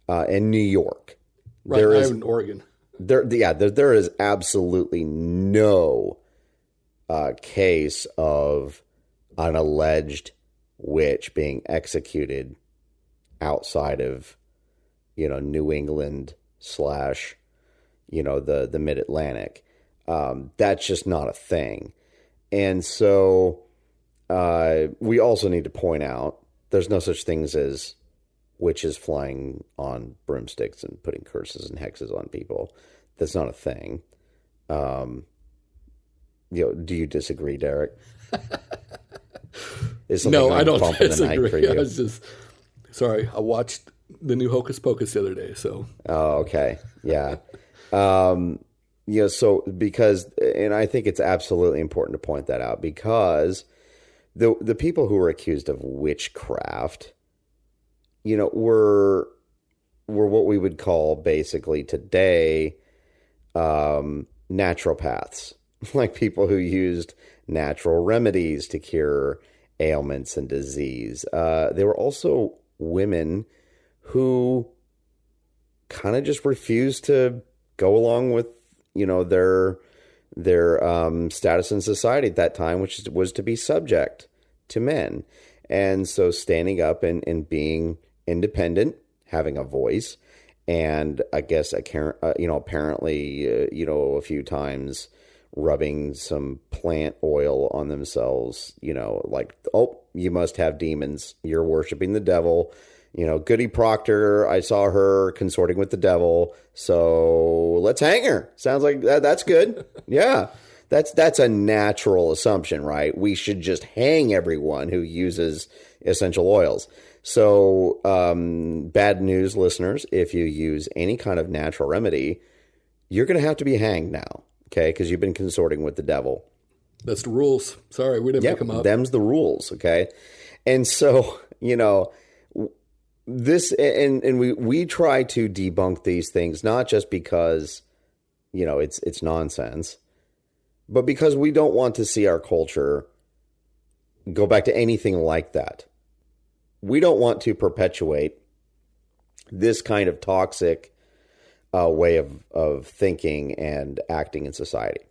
uh, in new york Right. There is- in Oregon. There yeah there, there is absolutely no uh, case of an alleged witch being executed outside of you know new england slash you know the the mid-atlantic. Um, that's just not a thing. And so uh, we also need to point out there's no such things as witches flying on broomsticks and putting curses and hexes on people. That's not a thing. Um, you know, do you disagree, Derek? Is No, I don't bump in the night disagree. I was just sorry. I watched the new Hocus Pocus the other day, so Oh, okay. Yeah. um, you know, so because, and I think it's absolutely important to point that out because the the people who were accused of witchcraft, you know, were were what we would call basically today um, naturopaths, like people who used natural remedies to cure ailments and disease. Uh, they were also women who kind of just refused to go along with you know their their um, status in society at that time, which was to be subject to men, and so standing up and, and being independent, having a voice, and I guess a, uh, you know apparently uh, you know a few times rubbing some plant oil on themselves, you know, like, oh, you must have demons. You're worshiping the devil. You know, Goody Proctor, I saw her consorting with the devil. So let's hang her. Sounds like that, that's good. yeah. That's that's a natural assumption, right? We should just hang everyone who uses essential oils. So, um, bad news, listeners, if you use any kind of natural remedy, you're going to have to be hanged now, okay? Because you've been consorting with the devil. That's the rules. Sorry, we didn't Yeah, make them up. them's the rules, okay? And so, you know, this and and we we try to debunk these things not just because you know it's it's nonsense, but because we don't want to see our culture go back to anything like that. We don't want to perpetuate this kind of toxic uh, way of of thinking and acting in society.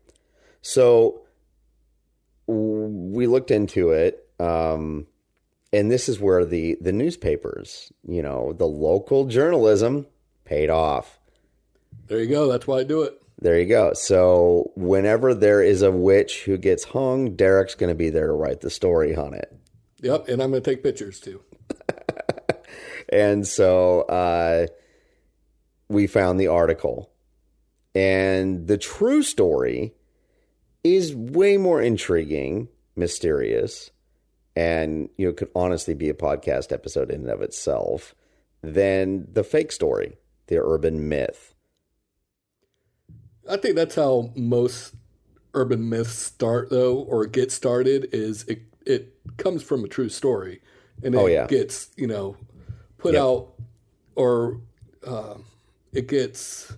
So we looked into it um, and this is where the the newspapers you know the local journalism paid off there you go. That's why I do it. there you go so whenever there is a witch who gets hung derek's going to be there to write the story on it Yep, and I'm going to take pictures too. And so uh, we found the article and the true story is way more intriguing mysterious and you know could honestly be a podcast episode in and of itself than the fake story the urban myth I think that's how most urban myths start, though, or get started. Is it it comes from a true story, and it Oh, yeah. gets you know put Yep. out, or uh, it gets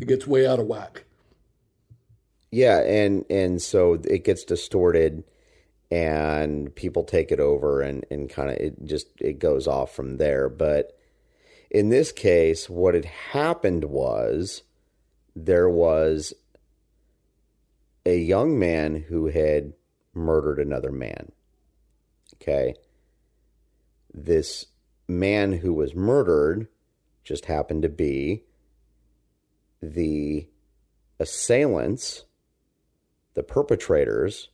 it gets way out of whack. Yeah, and and so it gets distorted and people take it over and and kind of it just it goes off from there, but in this case what had happened was there was a young man who had murdered another man. Okay? This man who was murdered just happened to be the assailants the perpetrator's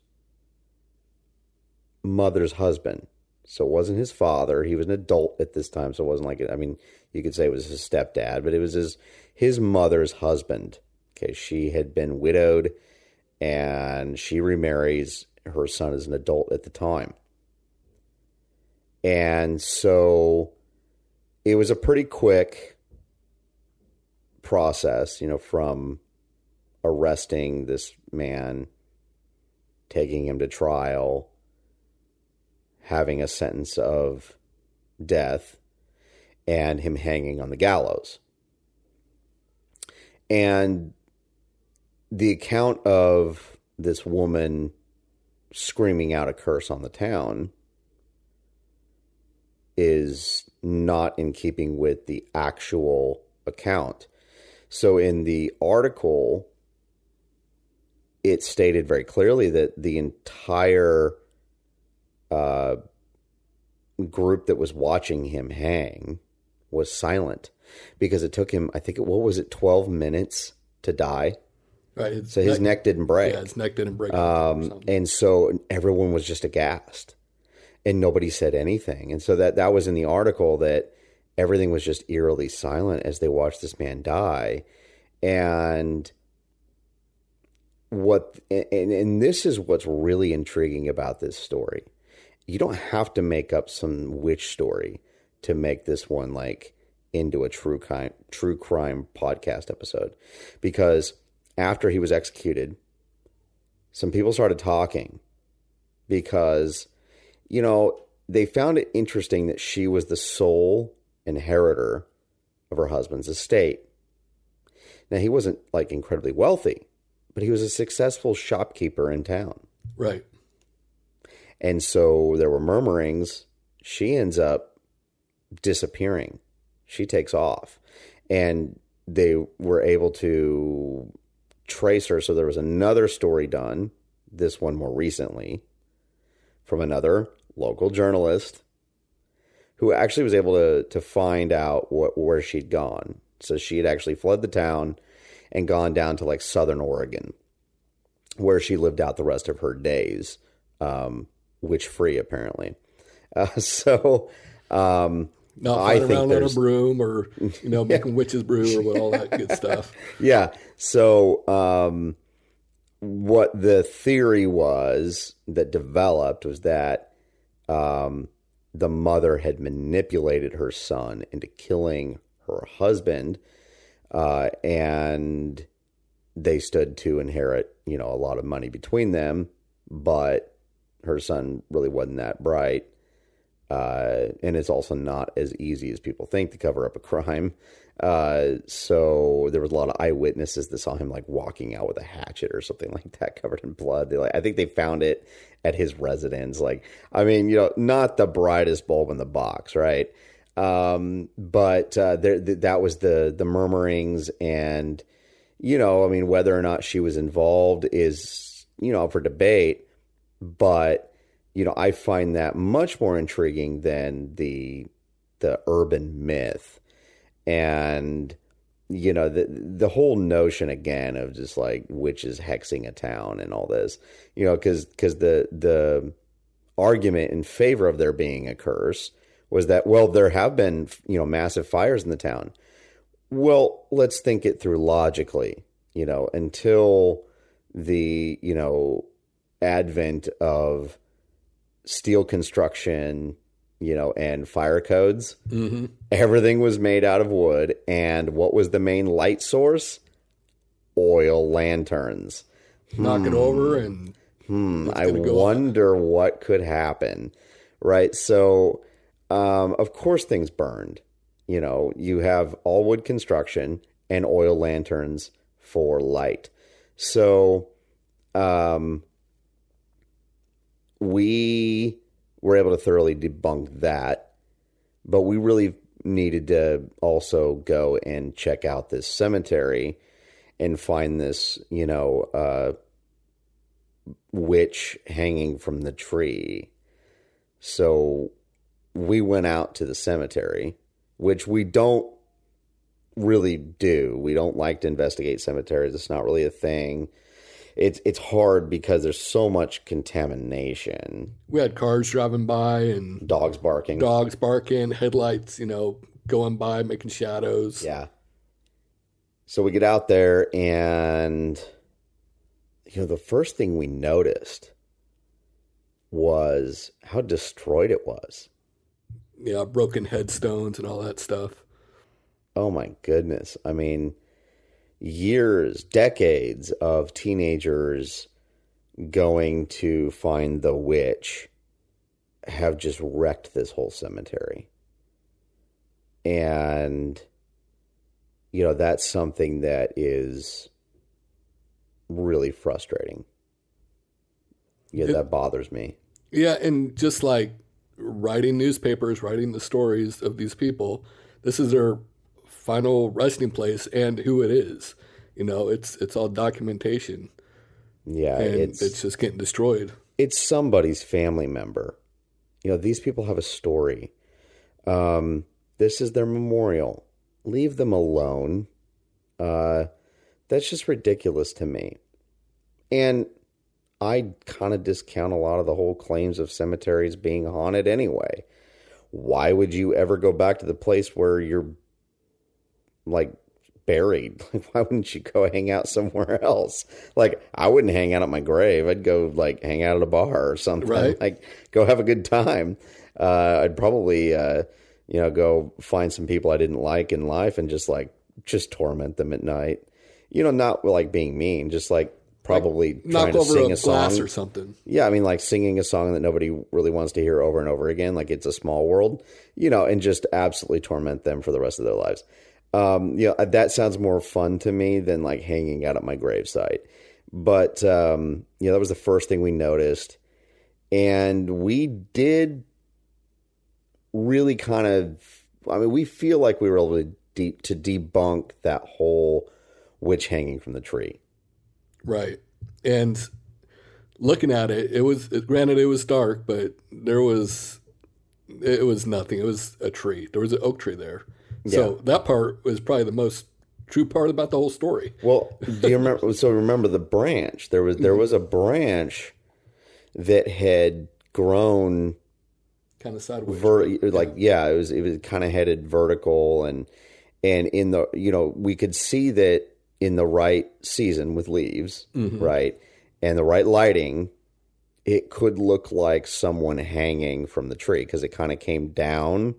mother's husband. So it wasn't his father. He was an adult at this time. So it wasn't like, I mean, you could say it was his stepdad, but it was his, his mother's husband. Okay. She had been widowed and she remarries. Her son is an adult at the time. And so it was a pretty quick process, you know, from arresting this man, taking him to trial, having a sentence of death, and him hanging on the gallows. And the account of this woman screaming out a curse on the town is not in keeping with the actual account. So in the article, it stated very clearly that the entire uh, group that was watching him hang was silent because it took him, I think, it, what was it, 12 minutes to die? Right. So his neck didn't break. yeah, his neck didn't break. Um, and so everyone was just aghast and nobody said anything. And so that, that was in the article that everything was just eerily silent as they watched this man die. And what, and, and this is what's really intriguing about this story. You don't have to make up some witch story to make this one like into a true crime, true crime podcast episode because after he was executed, some people started talking because, you know, they found it interesting that she was the sole inheritor of her husband's estate. Now, he wasn't like incredibly wealthy, but he was a successful shopkeeper in town. right. And so there were murmurings. She ends up disappearing. She takes off. And they were able to trace her. So there was another story done, this one more recently, from another local journalist who actually was able to, to find out what, where she'd gone. So she had actually fled the town and gone down to like southern Oregon. where she lived out the rest of her days, um, witch free apparently. Uh, so um, Not I think around on a broom or you know making witches brew or all that good stuff. yeah. So, um, what the theory was that developed was that um, the mother had manipulated her son into killing her husband, uh, and they stood to inherit, you know, a lot of money between them, but her son really wasn't that bright. Uh, and it's also not as easy as people think to cover up a crime. Uh, so there was a lot of eyewitnesses that saw him like walking out with a hatchet or something like that, covered in blood. They like, I think they found it at his residence. Like, I mean, you know, not the brightest bulb in the box, right? Um, but uh, there, th- that was the the murmurings, and you know, I mean, whether or not she was involved is you know for debate. But you know, I find that much more intriguing than the the urban myth and you know the the whole notion again of just like witches hexing a town and all this you know because because the the argument in favor of there being a curse was that well there have been you know massive fires in the town. Well let's think it through logically you know until the you know advent of steel construction you know and fire codes. Hmm everything was made out of wood. And what was the main light source? Oil lanterns. Knock it over and hmm, i wonder what could happen. Right? So um, of course things burned. You know you have all wood construction and oil lanterns for light. So um, we were able to thoroughly debunk that but we really needed to also go and check out this cemetery and find this, you know, uh, witch hanging from the tree. So we went out to the cemetery, which we don't really do. We don't like to investigate cemeteries. It's not really a thing. It's it's hard because there's so much contamination. we had cars driving by and Dogs barking. dogs barking, headlights, you know, going by, making shadows. Yeah. So we get out there, and you know, the first thing we noticed was how destroyed it was. Yeah, broken headstones and all that stuff. Oh my goodness. I mean, years, decades of teenagers going to find the witch have just wrecked this whole cemetery. And, you know, that's something that is really frustrating. Yeah, It- that bothers me. Yeah, and just like writing newspapers, writing the stories of these people, this is their final resting place and who it is. You know, it's it's all documentation, Yeah, and it's it's, just getting destroyed. it's somebody's family member. You know, these people have a story. Um, this is their memorial. Leave them alone. Uh, that's just ridiculous to me. And I kind of discount a lot of the whole claims of cemeteries being haunted anyway. Why would you ever go back to the place where you're like buried? Like, why wouldn't you go hang out somewhere else? Like, I wouldn't hang out at my grave. I'd go like hang out at a bar or something. Right. Like, go have a good time. Uh, I'd probably, uh, you know, go find some people I didn't like in life and just like just torment them at night. You know, not like being mean, just like probably trying Knock to over sing a a song. glass or something. Yeah, I mean, like singing a song that nobody really wants to hear over and over again, like it's a small world, you know, and just absolutely torment them for the rest of their lives. Um, you know, that sounds more fun to me than like hanging out at my gravesite. But, um, you know, that was the first thing we noticed. And we did really kind of, I mean, we feel like we were able to, de- to debunk that whole witch hanging from the tree. Right. And looking at it, it was granted it was dark, but there was it was nothing. It was a tree. There was an oak tree there. So that part was probably the most true part about the whole story. Well, do you remember? So remember the branch? There was there mm-hmm. was a branch that had grown Kind of sideways. ver- like yeah, it was it was kind of headed vertical and and in the you know we could see that in the right season with leaves, mm-hmm. right, and the right lighting, it could look like someone hanging from the tree because it kind of came down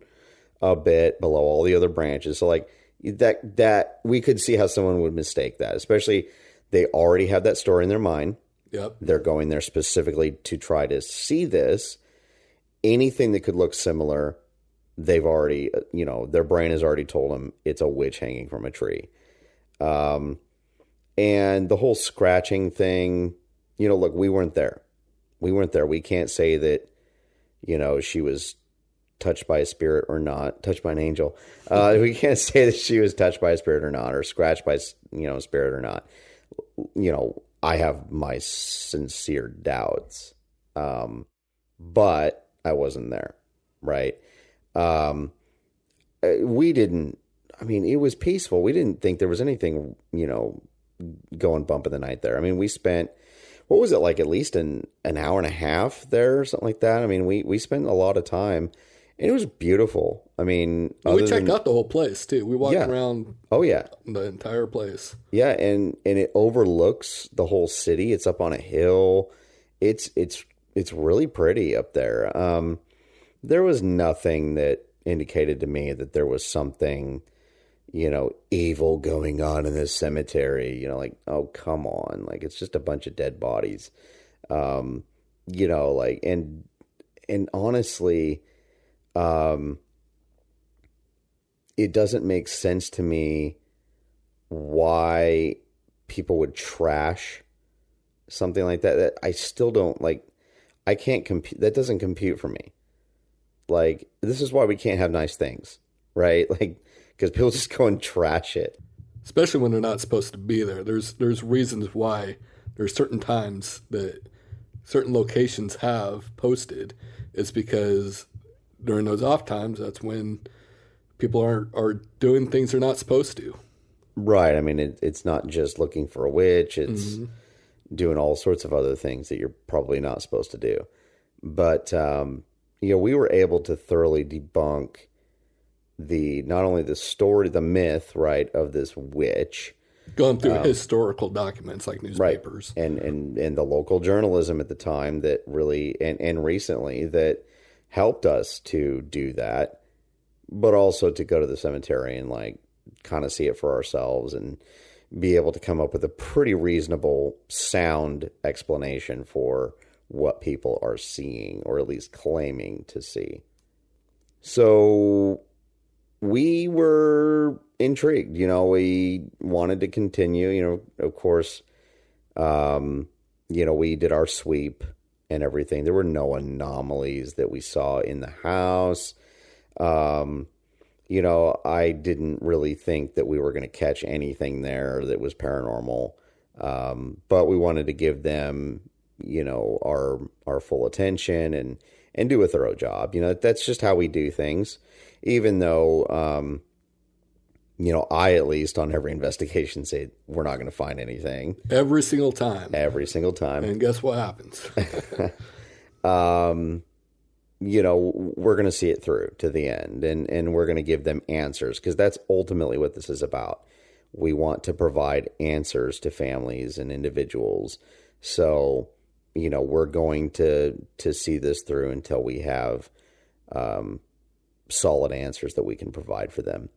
a bit below all the other branches. So like that that we could see how someone would mistake that, especially they already have that story in their mind Yep. they're going there specifically to try to see this. Anything that could look similar, they've already, you know, their brain has already told them it's a witch hanging from a tree. Um, and the whole scratching thing, you know, look, we weren't there. We weren't there. We can't say that, you know, she was touched by a spirit or not, touched by an angel. Uh, we can't say that she was touched by a spirit or not, or scratched by, you know, a spirit or not you know, I have my sincere doubts. Um, but I wasn't there, right? Um, uh, we didn't, I mean, it was peaceful. We didn't think there was anything, you know, going bump in the night there. I mean, we spent, what was it like, at least an, an hour and a half there or something like that? I mean, we, we spent a lot of time and it was beautiful. I mean, we checked than- out the whole place too. We walked Yeah. around Oh, yeah. the entire place. Yeah, and and it overlooks the whole city. It's up on a hill. It's it's it's really pretty up there. Um, there was nothing that indicated to me that there was something, you know, evil going on in this cemetery. You know, like oh come on, like it's just a bunch of dead bodies. Um, you know, like and and honestly, um, it doesn't make sense to me why people would trash something like that. That I still don't like. I can't compute. That doesn't compute for me. Like this is why we can't have nice things, right? Like because people just go and trash it. especially when they're not supposed to be there. There's there's reasons why there's certain times that certain locations have posted. It's because during those off times, that's when people are are doing things they're not supposed to. Right. I mean, it, it's not just looking for a witch. It's doing all sorts of other things that you're probably not supposed to do. But um, you know, we were able to thoroughly debunk the not only the story, the myth, right, of this witch, Going through historical documents like newspapers. and and and the local journalism at the time that really and and recently that helped us to do that, but also to go to the cemetery and like kind of see it for ourselves and be able to come up with a pretty reasonable, sound explanation for what people are seeing or at least claiming to see. So we were intrigued. You know, we wanted to continue. You know, of course, um, you know, we did our sweep and everything. There were no anomalies that we saw in the house. Um, you know, I didn't really think that we were going to catch anything there that was paranormal. Um, but we wanted to give them, you know, our our full attention and and do a thorough job. You know, that's just how we do things. Even though, um, you know, I at least on every investigation say we're not going to find anything Every single time. every single time. And guess what happens? um, you know, we're going to see it through to the end and, and we're going to give them answers because that's ultimately what this is about. We want to provide answers to families and individuals. So, you know, we're going to, to see this through until we have, um, solid answers that we can provide for them.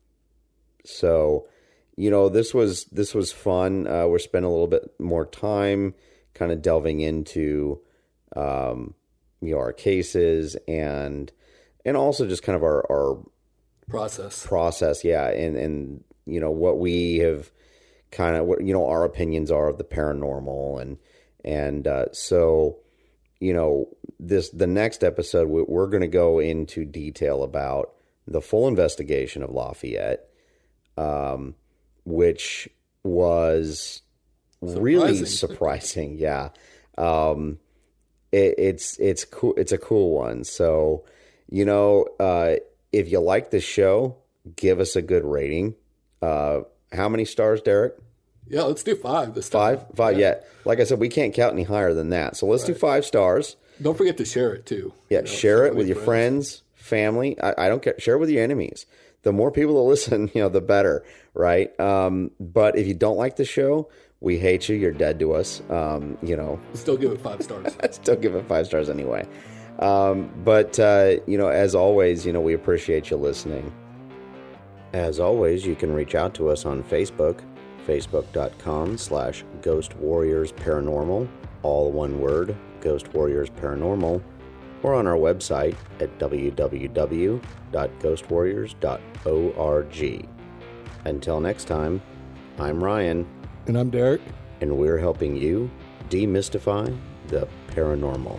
So, you know, this was, this was fun. Uh, we're spending a little bit more time kind of delving into, um, you know our cases and and also just kind of our our Process. process yeah and and you know what we have kind of what you know our opinions are of the paranormal and and uh, so you know this the next episode we- we're going to go into detail about the full investigation of Lafayette um which was really surprising yeah um it, it's it's cool it's a cool one so you know uh if you like the show give us a good rating uh how many stars, Derek? Yeah, let's do five this time. Five? Five, yeah. Like I said, we can't count any higher than that. So let's do five stars. Don't forget to share it too. Yeah, You know, share it with your friends, family. I, I don't care. Share it with your enemies. The more people that listen, you know, the better, right? Um, but if you don't like the show, we hate you. You're dead to us. Um, you know, Still give it five stars. Still give it five stars anyway. Um, but, uh, you know, as always, you know, we appreciate you listening. As always, you can reach out to us on Facebook, facebook.com slash Ghost Warriors Paranormal, all one word, Ghost Warriors Paranormal, or on our website at www.ghostwarriors.org. Until next time, I'm Ryan, and I'm Derek. and we're helping you demystify the paranormal.